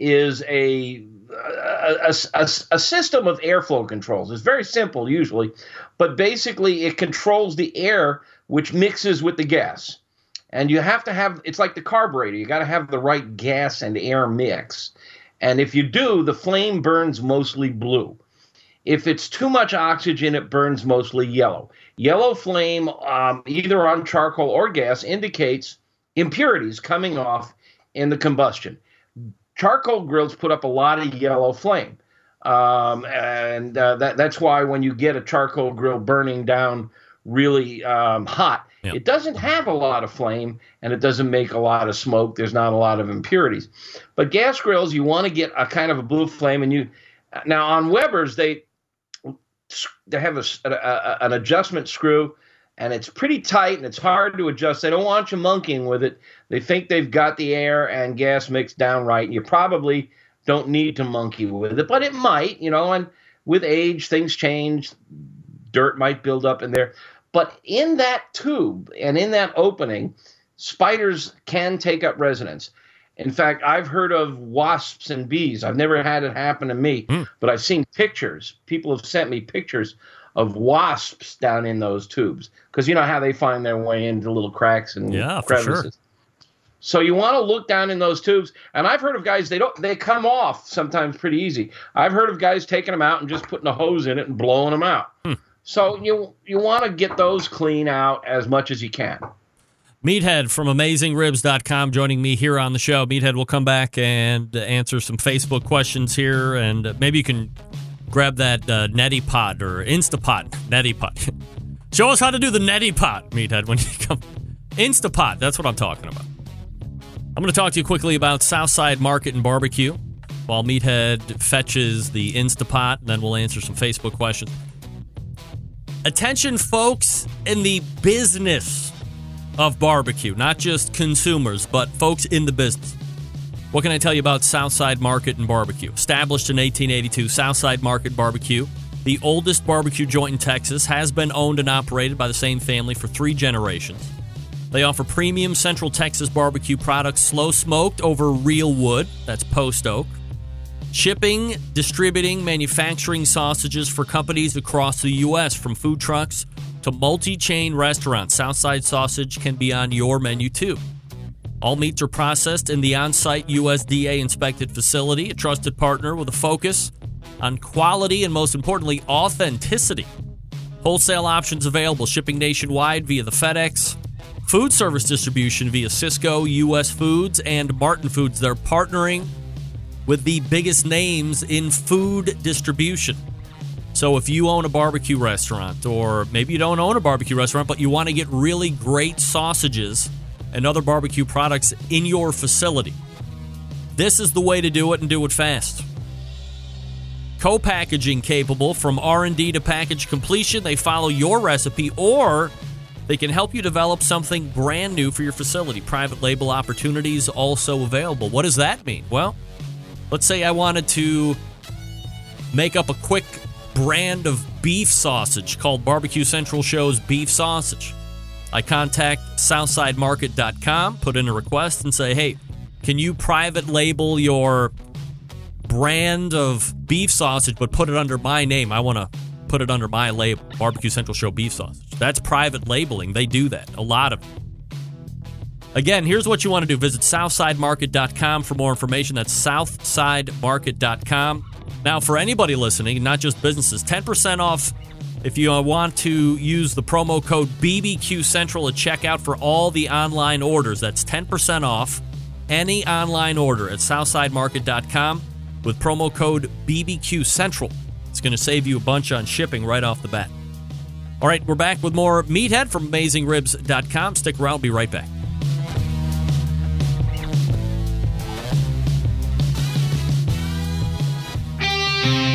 is a a, a, a, system of airflow controls. It's very simple usually, but basically it controls the air which mixes with the gas. And you have to have it's like the carburetor you got to have the right gas and air mix. And if you do the flame burns mostly blue. If it's too much oxygen it burns mostly yellow. Yellow flame um, either on charcoal or gas indicates impurities coming off in the combustion charcoal grills put up a lot of yellow flame. Um, and uh, that, that's why when you get a charcoal grill burning down really um, hot Yeah. it doesn't have a lot of flame and it doesn't make a lot of smoke. There's not a lot of impurities. But gas grills you want to get a kind of a blue flame and you now on weber's they they have a, a- a- an adjustment screw and it's pretty tight and it's hard to adjust. They don't want you monkeying with it. They think they've got the air and gas mixed down right and you probably don't need to monkey with it but it might you know and with age things change. Dirt might build up in there. But in that tube and in that opening spiders can take up residence. In fact i've heard of wasps and bees. I've never had it happen to me Hmm. but i've seen pictures. People have sent me pictures of wasps down in those tubes because you know how they find their way into little cracks and Yeah, for sure. so you want to look down in those tubes, and I've heard of guys they don't they come off sometimes pretty easy. I've heard of guys taking them out and just putting a hose in it and blowing them out. Hmm. So you you want to get those clean out as much as you can. Meathead from AmazingRibs.com joining me here on the show. Meathead will come back and answer some Facebook questions here, and maybe you can grab that uh, neti pot or Instapot. Neti pot. Show us how to do the neti pot, meathead, when you come. Instapot, that's what I'm talking about. I'm going to talk to you quickly about Southside Market and Barbecue while Meathead fetches the Instapot, and then we'll answer some Facebook questions. Attention, folks in the business of barbecue, not just consumers, but folks in the business. What can I tell you about Southside Market and Barbecue? Established in 1882, Southside Market Barbecue, the oldest barbecue joint in Texas, has been owned and operated by the same family for three generations. They offer premium Central Texas barbecue products, slow smoked over real wood, that's post oak. Shipping, distributing, manufacturing sausages for companies across the U.S., from food trucks to multi chain restaurants. Southside sausage can be on your menu too. All meats are processed in the on site USDA inspected facility, a trusted partner with a focus on quality and, most importantly, authenticity. Wholesale options available, shipping nationwide via the FedEx. Food service distribution via Sysco, US Foods, and Martin Foods. They're partnering with the biggest names in food distribution. So if you own a barbecue restaurant, or maybe you don't own a barbecue restaurant, but you want to get really great sausages and other barbecue products in your facility, this is the way to do it and do it fast. Co-packaging capable from R&D to package completion. They follow your recipe or they can help you develop something brand new for your facility. Private label opportunities also available. What does that mean? Well, let's say I wanted to make up a quick brand of beef sausage called Barbecue Central Show's Beef Sausage. I contact SouthsideMarket.com, put in a request, and say, hey, can you private label your brand of beef sausage, but put it under my name? I want to put it under my label, Barbecue Central Show Beef Sausage. That's private labeling. They do that, a lot of. Again, here's what you want to do visit SouthsideMarket.com for more information. That's SouthsideMarket.com. Now, for anybody listening, not just businesses, 10% off if you uh, want to use the promo code BBQ Central at checkout for all the online orders. That's 10% off any online order at SouthsideMarket.com with promo code BBQ Central. It's going to save you a bunch on shipping right off the bat. All right, we're back with more Meathead from AmazingRibs.com. Stick around, I'll be right back.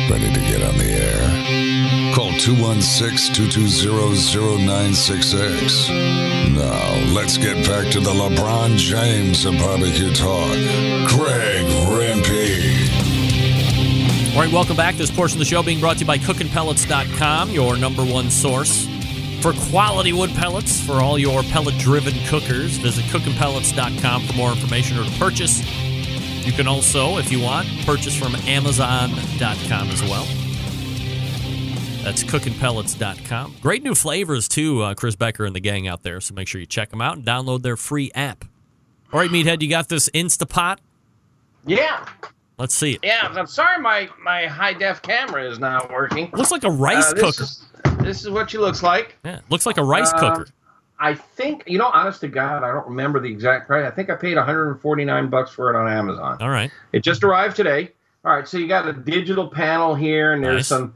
Ready to get on the air? Call 216 220 0966. Now, let's get back to the LeBron James of barbecue talk. Greg Rempe. All right, welcome back. This portion of the show being brought to you by CookinPellets.com, your number one source for quality wood pellets for all your pellet-driven cookers. Visit CookinPellets.com for more information or to purchase. You can also, if you want, purchase from Amazon.com as well. That's CookinPellets.com. Great new flavors too, uh, Chris Becker and the gang out there. So make sure you check them out and download their free app. All right, Meathead, you got this Instapot. Yeah, Let's see it. yeah. I'm sorry, my my high def camera is not working. Looks like a rice Uh, this cooker. Is, this is what she looks like. Yeah, looks like a rice Uh, cooker. I think you know, honest to God, I don't remember the exact price. I think I paid 149 bucks for it on Amazon. All right. It just arrived today. All right, so you got a digital panel here, and there's Nice. some,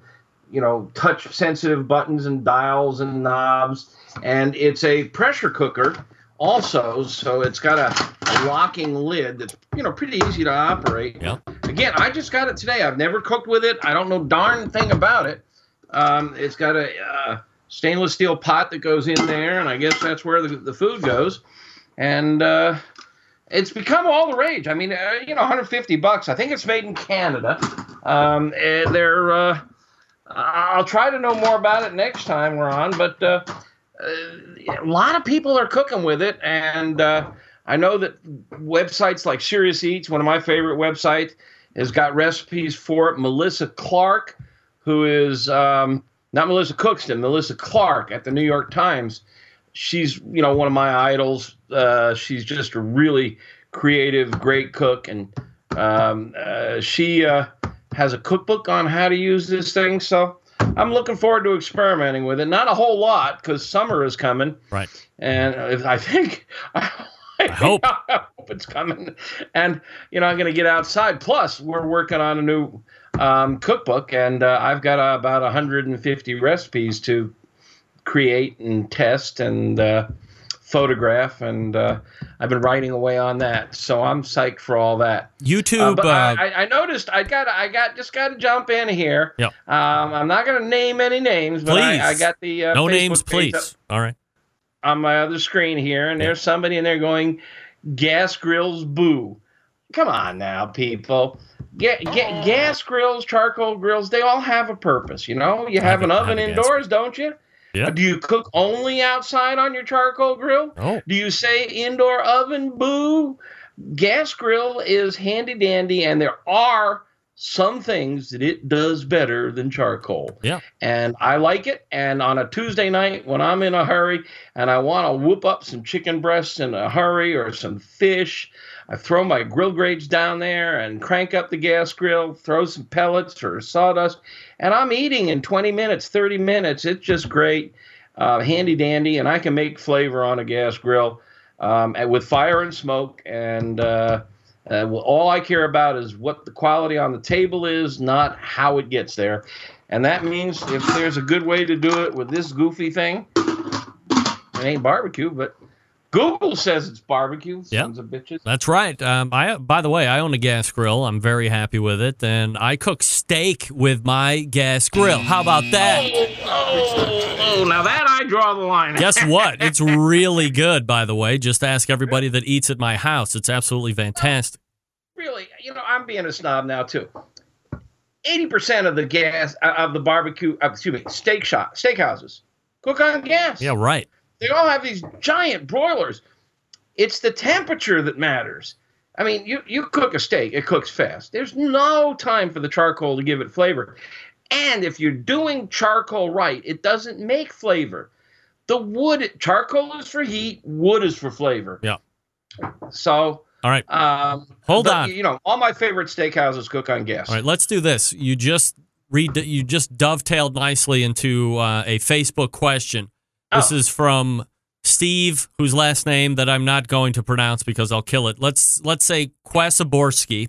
you know, touch sensitive buttons and dials and knobs, and it's a pressure cooker also. So it's got a, a locking lid that's you know pretty easy to operate. Yeah. Again, I just got it today. I've never cooked with it. I don't know darn thing about it. Um, it's got a uh, stainless steel pot that goes in there, and I guess that's where the, the food goes. And uh, it's become all the rage. I mean, uh, you know, 150 bucks. I think it's made in Canada. Um, and they're. I'll try to know more about it next time we're on, but uh, uh, a lot of people are cooking with it, and uh, I know that websites like Serious Eats, one of my favorite websites, has got recipes for it. Melissa Clark, who is um, not Melissa Cookston, Melissa Clark at the New York Times. She's you know one of my idols. Uh, she's just a really creative, great cook, and um, uh, she uh, has a cookbook on how to use this thing. So I'm looking forward to experimenting with it. Not a whole lot because summer is coming, Right. and I think I I hope. I hope it's coming. And, you know, I'm going to get outside. Plus, we're working on a new um, cookbook, and uh, I've got uh, about 150 recipes to create and test and uh, photograph. And uh, I've been writing away on that. So I'm psyched for all that. Uh, YouTube. but uh, I, I noticed I got I got just got to jump in here. Yep. Um, I'm not going to name any names, but I, I got the uh, no Facebook names, please. up All right. on my other screen here, and there's somebody in there going, "Gas grills, boo!" Come on now, people. Get, ga- gas grills, charcoal grills, they all have a purpose. You know, you have have an oven have a gas indoors, don't you? Yeah. Do you cook only outside on your charcoal grill? Oh. Do you say indoor oven? Boo. Gas grill is handy dandy, and there are some things that it does better than charcoal. Yeah. And I like it. And on a Tuesday night when I'm in a hurry and I want to whoop up some chicken breasts in a hurry or some fish, I throw my grill grates down there and crank up the gas grill, throw some pellets or sawdust, and I'm eating in 20 minutes, 30 minutes. It's just great, uh, handy dandy, and I can make flavor on a gas grill um, with fire and smoke. And uh, uh, all I care about is what the quality on the table is, not how it gets there. And that means if there's a good way to do it with this goofy thing, it ain't barbecue, but Google says it's barbecue. Sons of bitches. That's right. Um, I by the way, I own a gas grill. I'm very happy with it, and I cook steak with my gas grill. How about that? Oh, oh, now that I draw the line. Guess what? It's really good. By the way, just ask everybody that eats at my house. It's absolutely fantastic. really, you know, I'm being a snob now too. Eighty percent of the gas uh, of the barbecue, uh, excuse me, steak shop, steakhouses cook on gas. Yeah, right. They all have these giant broilers. It's the temperature that matters. I mean, you, you cook a steak, it cooks fast. There's no time for the charcoal to give it flavor. And if you're doing charcoal right, it doesn't make flavor. The wood, charcoal is for heat, wood is for flavor. Yeah. So, All right. um, Hold but, on. You know, all my favorite steakhouses cook on gas. All right, let's do this. You just read. You just dovetailed nicely into uh, a Facebook question. This Oh. is from Steve, whose last name that I'm not going to pronounce because I'll kill it. Let's let's say Kwasaborski.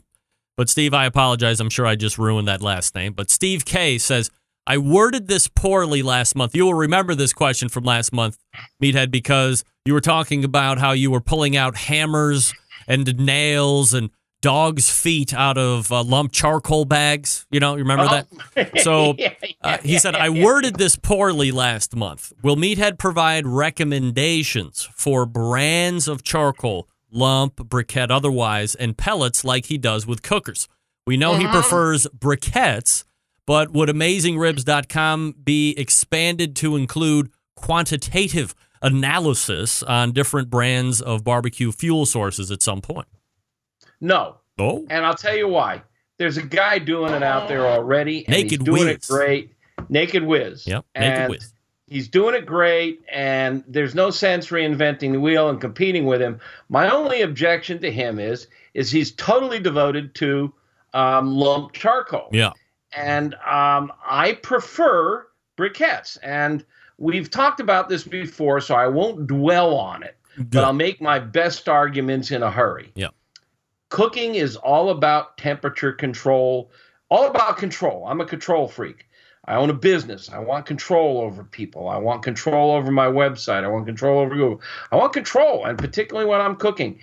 But Steve, I apologize. I'm sure I just ruined that last name. But Steve K says, I worded this poorly last month. You will remember this question from last month, Meathead, because you were talking about how you were pulling out hammers and nails and dog's feet out of uh, lump charcoal bags. You know, you remember that? So Yeah, uh, he yeah, said, yeah, I yeah. worded this poorly last month. Will Meathead provide recommendations for brands of charcoal, lump, briquette, otherwise, and pellets like he does with cookers? We know he prefers briquettes, but would AmazingRibs.com be expanded to include quantitative analysis on different brands of barbecue fuel sources at some point? No. Oh, And I'll tell you why. There's a guy doing it out there already. And Naked he's doing it Whiz. great. Naked Whiz. Yep, Naked and Whiz. He's doing it great, and there's no sense reinventing the wheel and competing with him. My only objection to him is, is he's totally devoted to um, lump charcoal. yeah. and um, I prefer briquettes. And we've talked about this before, so I won't dwell on it. Good. But I'll make my best arguments in a hurry. Yeah. Cooking is all about temperature control, all about control. I'm a control freak. I own a business. I want control over people. I want control over my website. I want control over Google. I want control, and particularly when I'm cooking.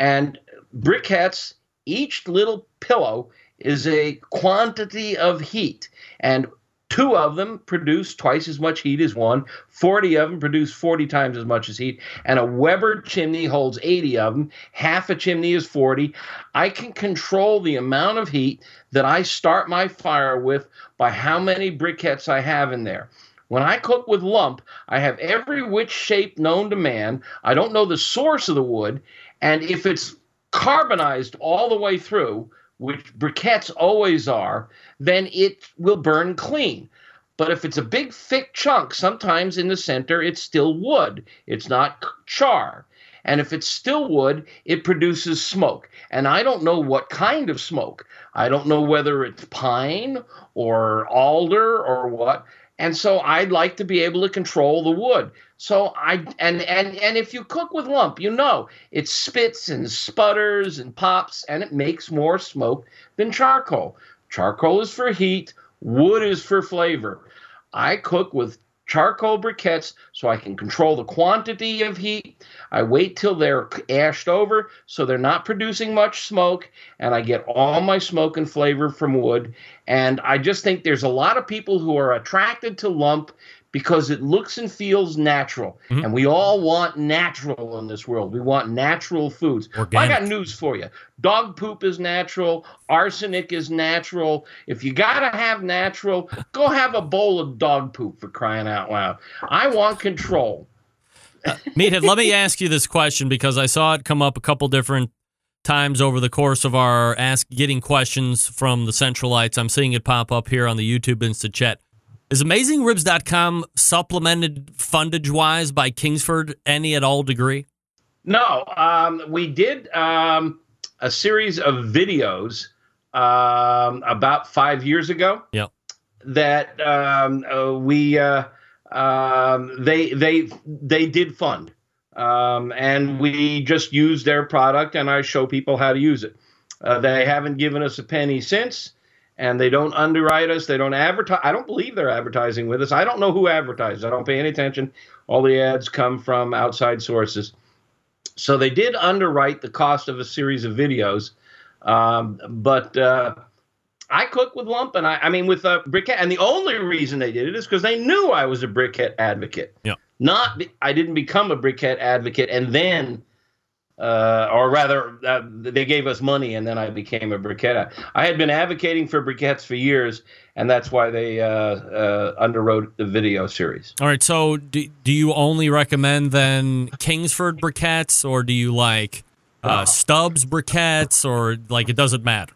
And briquettes, each little pillow is a quantity of heat. And two of them produce twice as much heat as one. 40 of them produce 40 times as much as heat. And a Weber chimney holds 80 of them. Half a chimney is 40. I can control the amount of heat that I start my fire with by how many briquettes I have in there. When I cook with lump, I have every which shape known to man. I don't know the source of the wood. And if it's carbonized all the way through, which briquettes always are, then it will burn clean. But if it's a big thick chunk, sometimes in the center it's still wood. It's not char. And if it's still wood, it produces smoke. And I don't know what kind of smoke. I don't know whether it's pine or alder or what. And so I'd like to be able to control the wood. So I and and and if you cook with lump, you know it spits and sputters and pops, and it makes more smoke than charcoal. Charcoal is for heat. Wood is for flavor. I cook with charcoal briquettes so I can control the quantity of heat. I wait till they're ashed over so they're not producing much smoke, and I get all my smoke and flavor from wood. And I just think there's a lot of people who are attracted to lump because it looks and feels natural. Mhm. And we all want natural in this world. We want natural foods. I got news for you. Dog poop is natural. Arsenic is natural. If you got to have natural, go have a bowl of dog poop for crying out loud. I want control. Meathead, let me ask you this question because I saw it come up a couple different times over the course of our ask getting questions from the Centralites. I'm seeing it pop up here on the YouTube Instant Chat. Is AmazingRibs.com supplemented fundage wise by Kingsford any at all degree? No, um, we did um, a series of videos um, about five years ago. Yep. That um, uh, we uh, um, they they they did fund, um, and we just use their product, and I show people how to use it. Uh, they haven't given us a penny since, and they don't underwrite us. They don't advertise. I don't believe they're advertising with us. I don't know who advertises. I don't pay any attention. All the ads come from outside sources. So they did underwrite the cost of a series of videos, um, but uh, I cook with lump, and I, I mean with a briquette. And the only reason they did it is because they knew I was a briquette advocate. Yeah. Not I didn't become a briquette advocate and then, uh, or rather, uh, they gave us money and then I became a briquette. I had been advocating for briquettes for years, and that's why they uh, uh, underwrote the video series. All right. So do, do you only recommend then Kingsford briquettes or do you like uh, Stubbs briquettes or like it doesn't matter?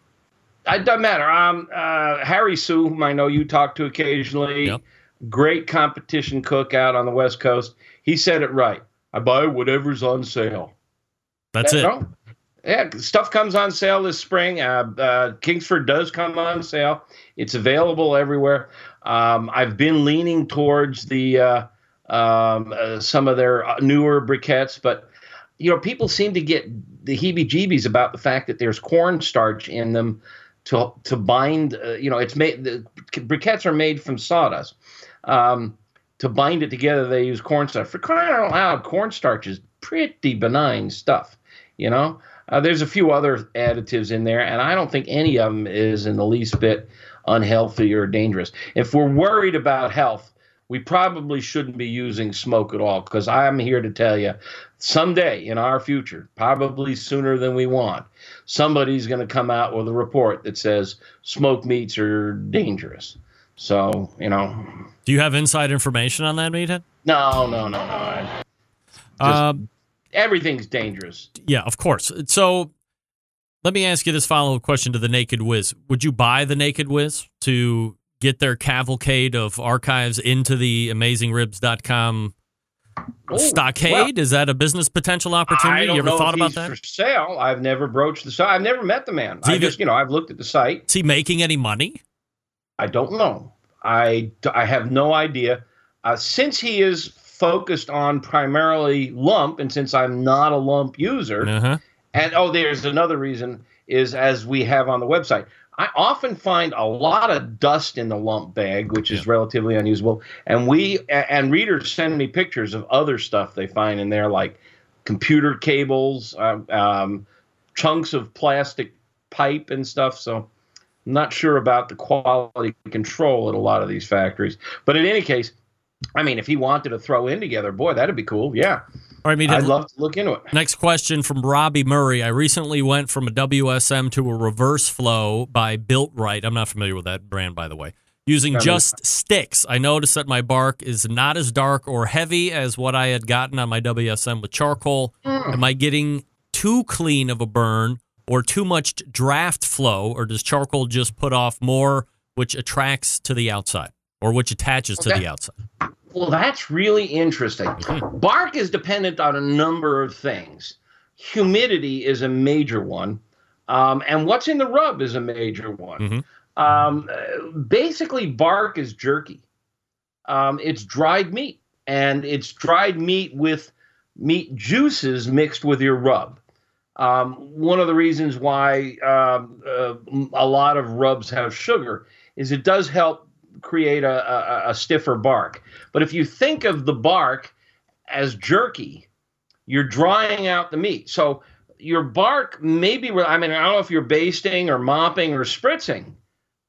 It doesn't matter. Um, uh, Harry Soo, whom I know you talk to occasionally, Yep. great competition cook out on the West Coast. He said it right. I buy whatever's on sale. That's it. no. Yeah, stuff comes on sale this spring. Uh, uh, Kingsford does come on sale. It's available everywhere. Um, I've been leaning towards the uh, um, uh, some of their uh, newer briquettes, but you know, people seem to get the heebie-jeebies about the fact that there's cornstarch in them to to bind. Uh, you know, it's made the briquettes are made from sawdust. Um, to bind it together, they use cornstarch. For crying out loud, cornstarch is pretty benign stuff. You know, uh, there's a few other additives in there, and I don't think any of them is in the least bit unhealthy or dangerous. If we're worried about health, we probably shouldn't be using smoke at all because I'm here to tell you someday in our future, probably sooner than we want, somebody's going to come out with a report that says smoke meats are dangerous. So, you know, Do you have inside information on that, Meathead? no, no, no, no. Um, Everything's dangerous. yeah, of course. So let me ask you this follow up question to the Naked Whiz. Would you buy the Naked Whiz to get their cavalcade of archives into the AmazingRibs.com Oh, stockade? Is that a business potential opportunity? You ever thought about that? for sale. I've never broached the site. I've never met the man. I just, you know, I've looked at the site. Is he making any money? I don't know. I, I have no idea. Uh, since he is focused on primarily lump, and since I'm not a lump user, Uh huh. and oh, there's another reason is as we have on the website. I often find a lot of dust in the lump bag, which is relatively unusable. And we and readers send me pictures of other stuff they find in there, like computer cables, uh, um, chunks of plastic pipe and stuff. So I'm not sure about the quality control at a lot of these factories. But in any case, I mean, if he wanted to throw in together, boy, that'd be cool. Yeah, right, Meathead. I'd love to look into it. Next question from Robbie Murray. I recently went from a WSM to a reverse flow by Built Right. I'm not familiar with that brand, by the way. Using Never. just sticks, I noticed that my bark is not as dark or heavy as what I had gotten on my WSM with charcoal. Mm. Am I getting too clean of a burn or too much draft flow, or does charcoal just put off more, which attracts to the outside or which attaches to the outside? Well, that's really interesting. Hmm. Bark is dependent on a number of things. Humidity is a major one, um, and what's in the rub is a major one. Mhm. Um, basically, bark is jerky. Um, it's dried meat. and it's dried meat with meat juices mixed with your rub. Um, one of the reasons why um, uh, a lot of rubs have sugar is it does help create a, a, a stiffer bark. But if you think of the bark as jerky, you're drying out the meat. So your bark maybe I mean I don't know if you're basting or mopping or spritzing,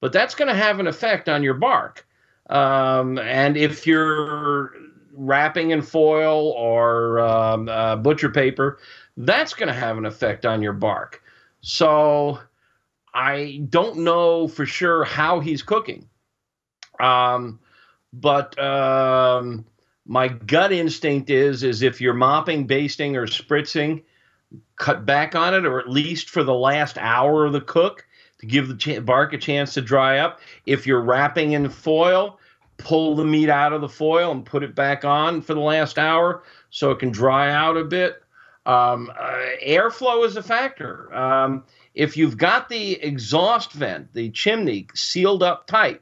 but that's going to have an effect on your bark. Um, and if you're wrapping in foil or um, uh, butcher paper, that's going to have an effect on your bark. So I don't know for sure how he's cooking. Um, but um, my gut instinct is is if you're mopping, basting, or spritzing, cut back on it, or at least for the last hour of the cook to give the ch- bark a chance to dry up. If you're wrapping in foil, pull the meat out of the foil and put it back on for the last hour so it can dry out a bit. Um, uh, airflow is a factor. Um, if you've got the exhaust vent, the chimney sealed up tight,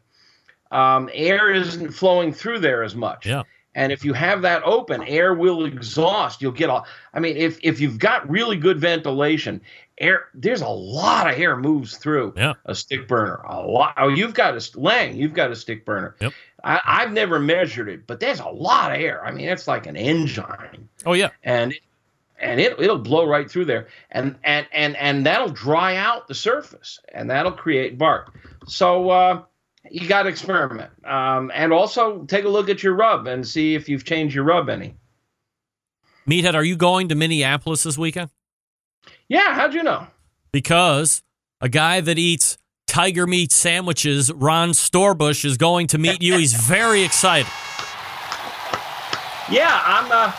um, air isn't flowing through there as much. Yeah. And if you have that open, air will exhaust. You'll get all. I mean, if if you've got really good ventilation, air there's a lot of air moves through Yeah. a stick burner. A lot. Oh, you've got a Lang. You've got a stick burner. Yep. I, I've never measured it, but there's a lot of air. I mean, it's like an engine, Oh yeah. and and it it'll blow right through there, and and and and that'll dry out the surface, and that'll create bark. So. uh you got to experiment, um, and also take a look at your rub and see if you've changed your rub any. Meathead, are you going to Minneapolis this weekend? Yeah, how'd you know? Because a guy that eats tiger meat sandwiches, Ron Storbush, is going to meet you. He's very excited. Yeah, I'm. Uh,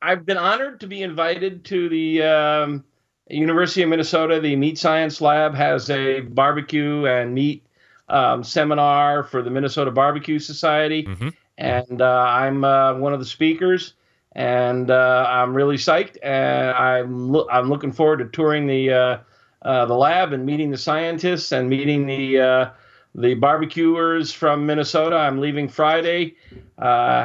I've been honored to be invited to the um, University of Minnesota. The Meat Science Lab has a barbecue and meat um, seminar for the Minnesota Barbecue Society, Mhm. and uh, I'm uh, one of the speakers. And uh, I'm really psyched, and I'm lo- I'm looking forward to touring the uh, uh, the lab and meeting the scientists and meeting the uh, the barbecuers from Minnesota. I'm leaving Friday, uh,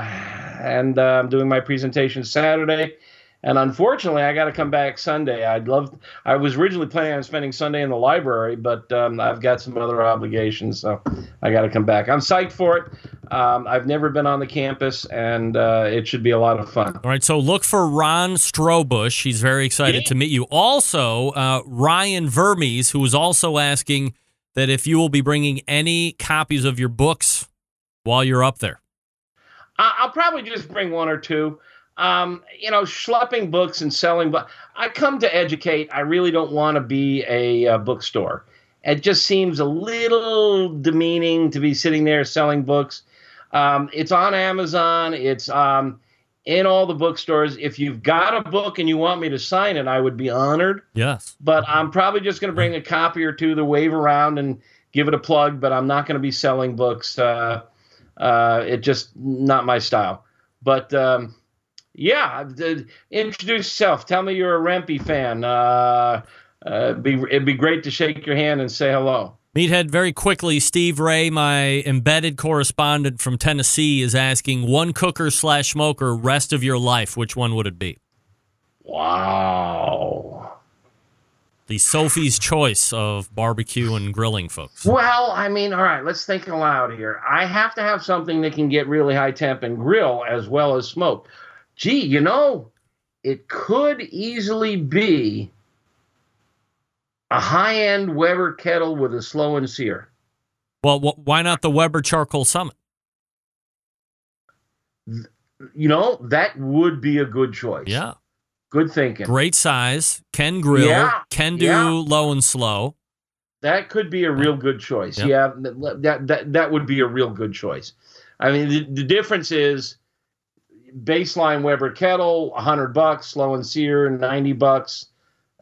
and uh, I'm doing my presentation Saturday. And unfortunately, I got to come back Sunday. I'd love. I was originally planning on spending Sunday in the library, but um, I've got some other obligations, so I got to come back. I'm psyched for it. Um, I've never been on the campus, and uh, it should be a lot of fun. All right, so look for Ron Strobush. He's very excited Yeah. to meet you. Also, uh, Ryan Vermes, who was also asking that if you will be bringing any copies of your books while you're up there. I- I'll probably just bring one or two. Um, you know, schlepping books and selling books. I come to educate. I really don't want to be a, uh bookstore. It just seems a little demeaning to be sitting there selling books. Um, it's on Amazon. It's um, in all the bookstores. If you've got a book and you want me to sign it, I would be honored. Yes. But I'm probably just going to bring a copy or two to wave around and give it a plug. But I'm not going to be selling books. Uh, uh, it just not my style. But um, yeah, introduce yourself. Tell me you're a Rempe fan. Uh, uh, be, it'd be great to shake your hand and say hello. Meathead, very quickly, Steve Ray, my embedded correspondent from Tennessee, is asking one cooker slash smoker rest of your life. Which one would it be? Wow. The Sophie's choice of barbecue and grilling, folks. Well, I mean, all right, let's think aloud here. I have to have something that can get really high temp and grill as well as smoke. Gee, you know, it could easily be a high end Weber kettle with a slow and sear. Well, wh- why not the Weber Charcoal Summit? You know, that would be a good choice. Yeah. Good thinking. Great size, can grill, Yeah, can do yeah. low and slow. That could be a real good choice. Yep. Yeah, that, that that would be a real good choice. I mean, the, the difference is baseline Weber kettle, hundred bucks, slow and sear, ninety bucks,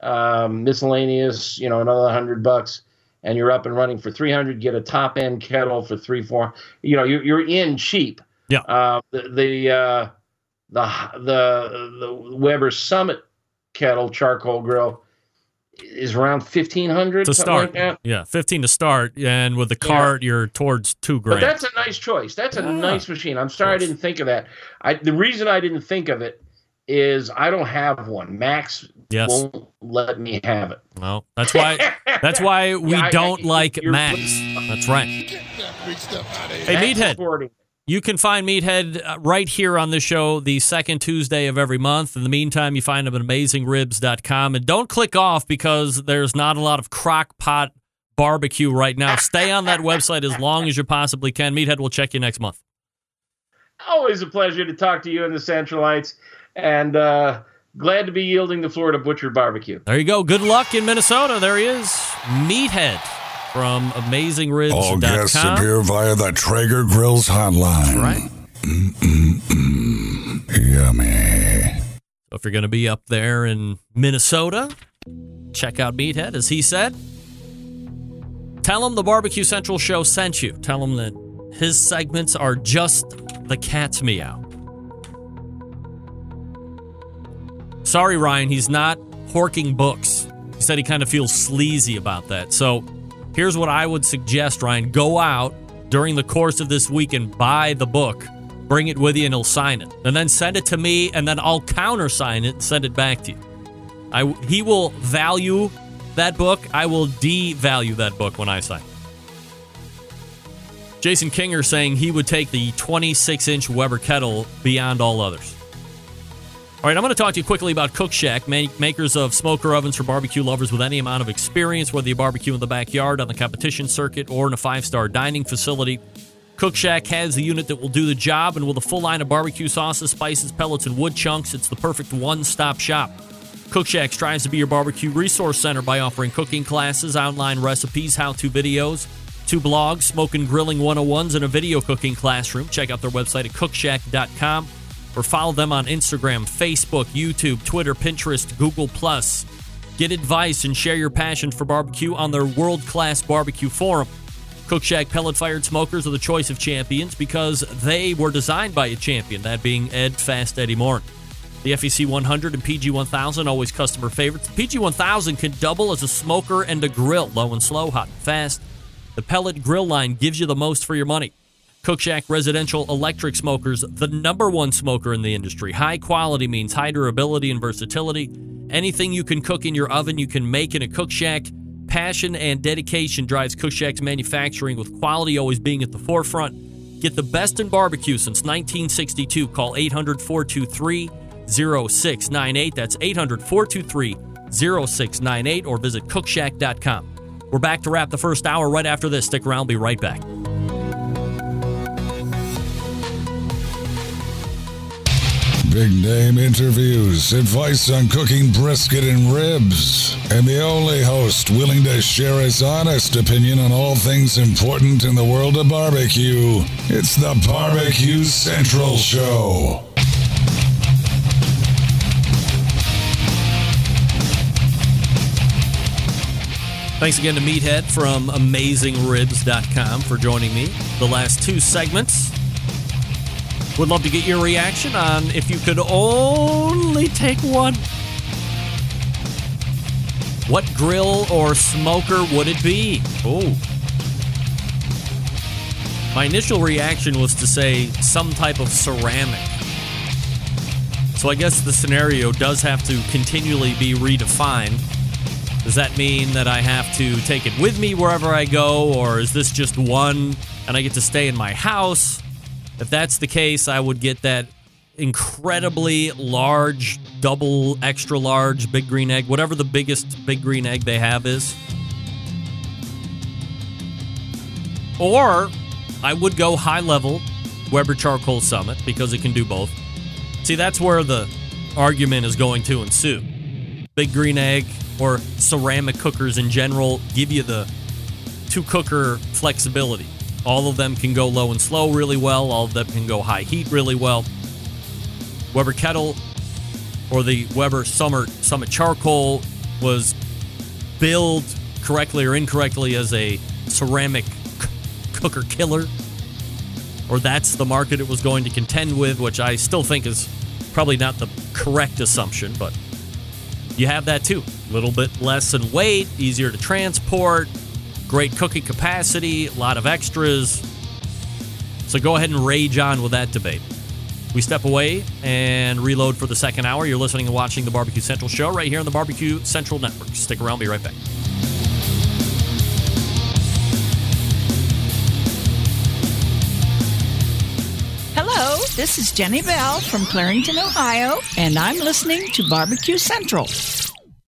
um, miscellaneous, you know, another hundred bucks, and you're up and running for three hundred. Get a top end kettle for three, four. You know, you're you're in cheap. Yeah. Uh, the the uh, the the the Weber Summit kettle charcoal grill is around fifteen hundred to start. Like yeah, fifteen to start, and with the cart, you're towards two grand. But grand. that's a nice choice. That's a Yeah. nice machine. I'm sorry I didn't think of that. I the reason I didn't think of it is I don't have one. Max Yes. won't let me have it. Well, that's why. That's why we Yeah, don't I- like Max. That's right. Hey, Meathead. Supporting. You can find Meathead uh, right here on the show the second Tuesday of every month. In the meantime, you find him at AmazingRibs.com. And don't click off because there's not a lot of crock pot barbecue right now. Stay on that website as long as you possibly can. Meathead we'll check you next month. Always a pleasure to talk to you in the Centralites, and uh, glad to be yielding the floor to Butcher Barbecue. There you go. Good luck in Minnesota. There he is. Meathead from All guests appear via the Traeger Grills hotline. Right. Yummy. So if you're going to be up there in Minnesota, check out Meathead, as he said. Tell him the Barbecue Central show sent you. Tell him that his segments are just the cat's meow. Sorry, Ryan, he's not horking books. He said he kind of feels sleazy about that. So here's what I would suggest, Ryan. Go out during the course of this week and buy the book. Bring it with you and he'll sign it. And then send it to me and then I'll countersign it and send it back to you. I, he will value that book. I will devalue that book when I sign. Jason Kinger saying he would take the 26 inch Weber kettle beyond all others. All right, I'm going to talk to you quickly about Cookshack, ma- makers of smoker ovens for barbecue lovers with any amount of experience, whether you barbecue in the backyard, on the competition circuit, or in a five star dining facility. Cookshack has the unit that will do the job, and with a full line of barbecue sauces, spices, pellets, and wood chunks, it's the perfect one stop shop. Cookshack strives to be your barbecue resource center by offering cooking classes, online recipes, how to videos, two blogs, smoke and grilling 101s, and a video cooking classroom. Check out their website at cookshack.com or follow them on Instagram, Facebook, YouTube, Twitter, Pinterest, Google. Get advice and share your passion for barbecue on their world class barbecue forum. Cookshack pellet fired smokers are the choice of champions because they were designed by a champion, that being Ed Fast Eddie Maurin. The FEC 100 and PG 1000 always customer favorites. The PG 1000 can double as a smoker and a grill, low and slow, hot and fast. The pellet grill line gives you the most for your money. Cookshack residential electric smokers, the number one smoker in the industry. High quality means high durability and versatility. Anything you can cook in your oven, you can make in a Cookshack. Passion and dedication drives Cookshack's manufacturing, with quality always being at the forefront. Get the best in barbecue since 1962. Call 800 423 0698. That's 800 423 0698 or visit cookshack.com. We're back to wrap the first hour right after this. Stick around, we'll be right back. Big name interviews, advice on cooking brisket and ribs, and the only host willing to share his honest opinion on all things important in the world of barbecue. It's the Barbecue Central Show. Thanks again to Meathead from AmazingRibs.com for joining me. The last two segments. Would love to get your reaction on if you could only take one. What grill or smoker would it be? Oh. My initial reaction was to say some type of ceramic. So I guess the scenario does have to continually be redefined. Does that mean that I have to take it with me wherever I go, or is this just one and I get to stay in my house? If that's the case, I would get that incredibly large, double, extra large big green egg, whatever the biggest big green egg they have is. Or I would go high level Weber Charcoal Summit because it can do both. See, that's where the argument is going to ensue. Big green egg or ceramic cookers in general give you the two cooker flexibility. All of them can go low and slow really well, all of them can go high heat really well. Weber Kettle or the Weber Summer Summit Charcoal was billed correctly or incorrectly as a ceramic cooker killer. Or that's the market it was going to contend with, which I still think is probably not the correct assumption, but you have that too. A little bit less in weight, easier to transport, great cooking capacity, a lot of extras. So go ahead and rage on with that debate. We step away and reload for the second hour. You're listening and watching the Barbecue Central show right here on the Barbecue Central Network. Stick around, be right back. Hello, this is Jenny Bell from Clarington, Ohio, and I'm listening to Barbecue Central.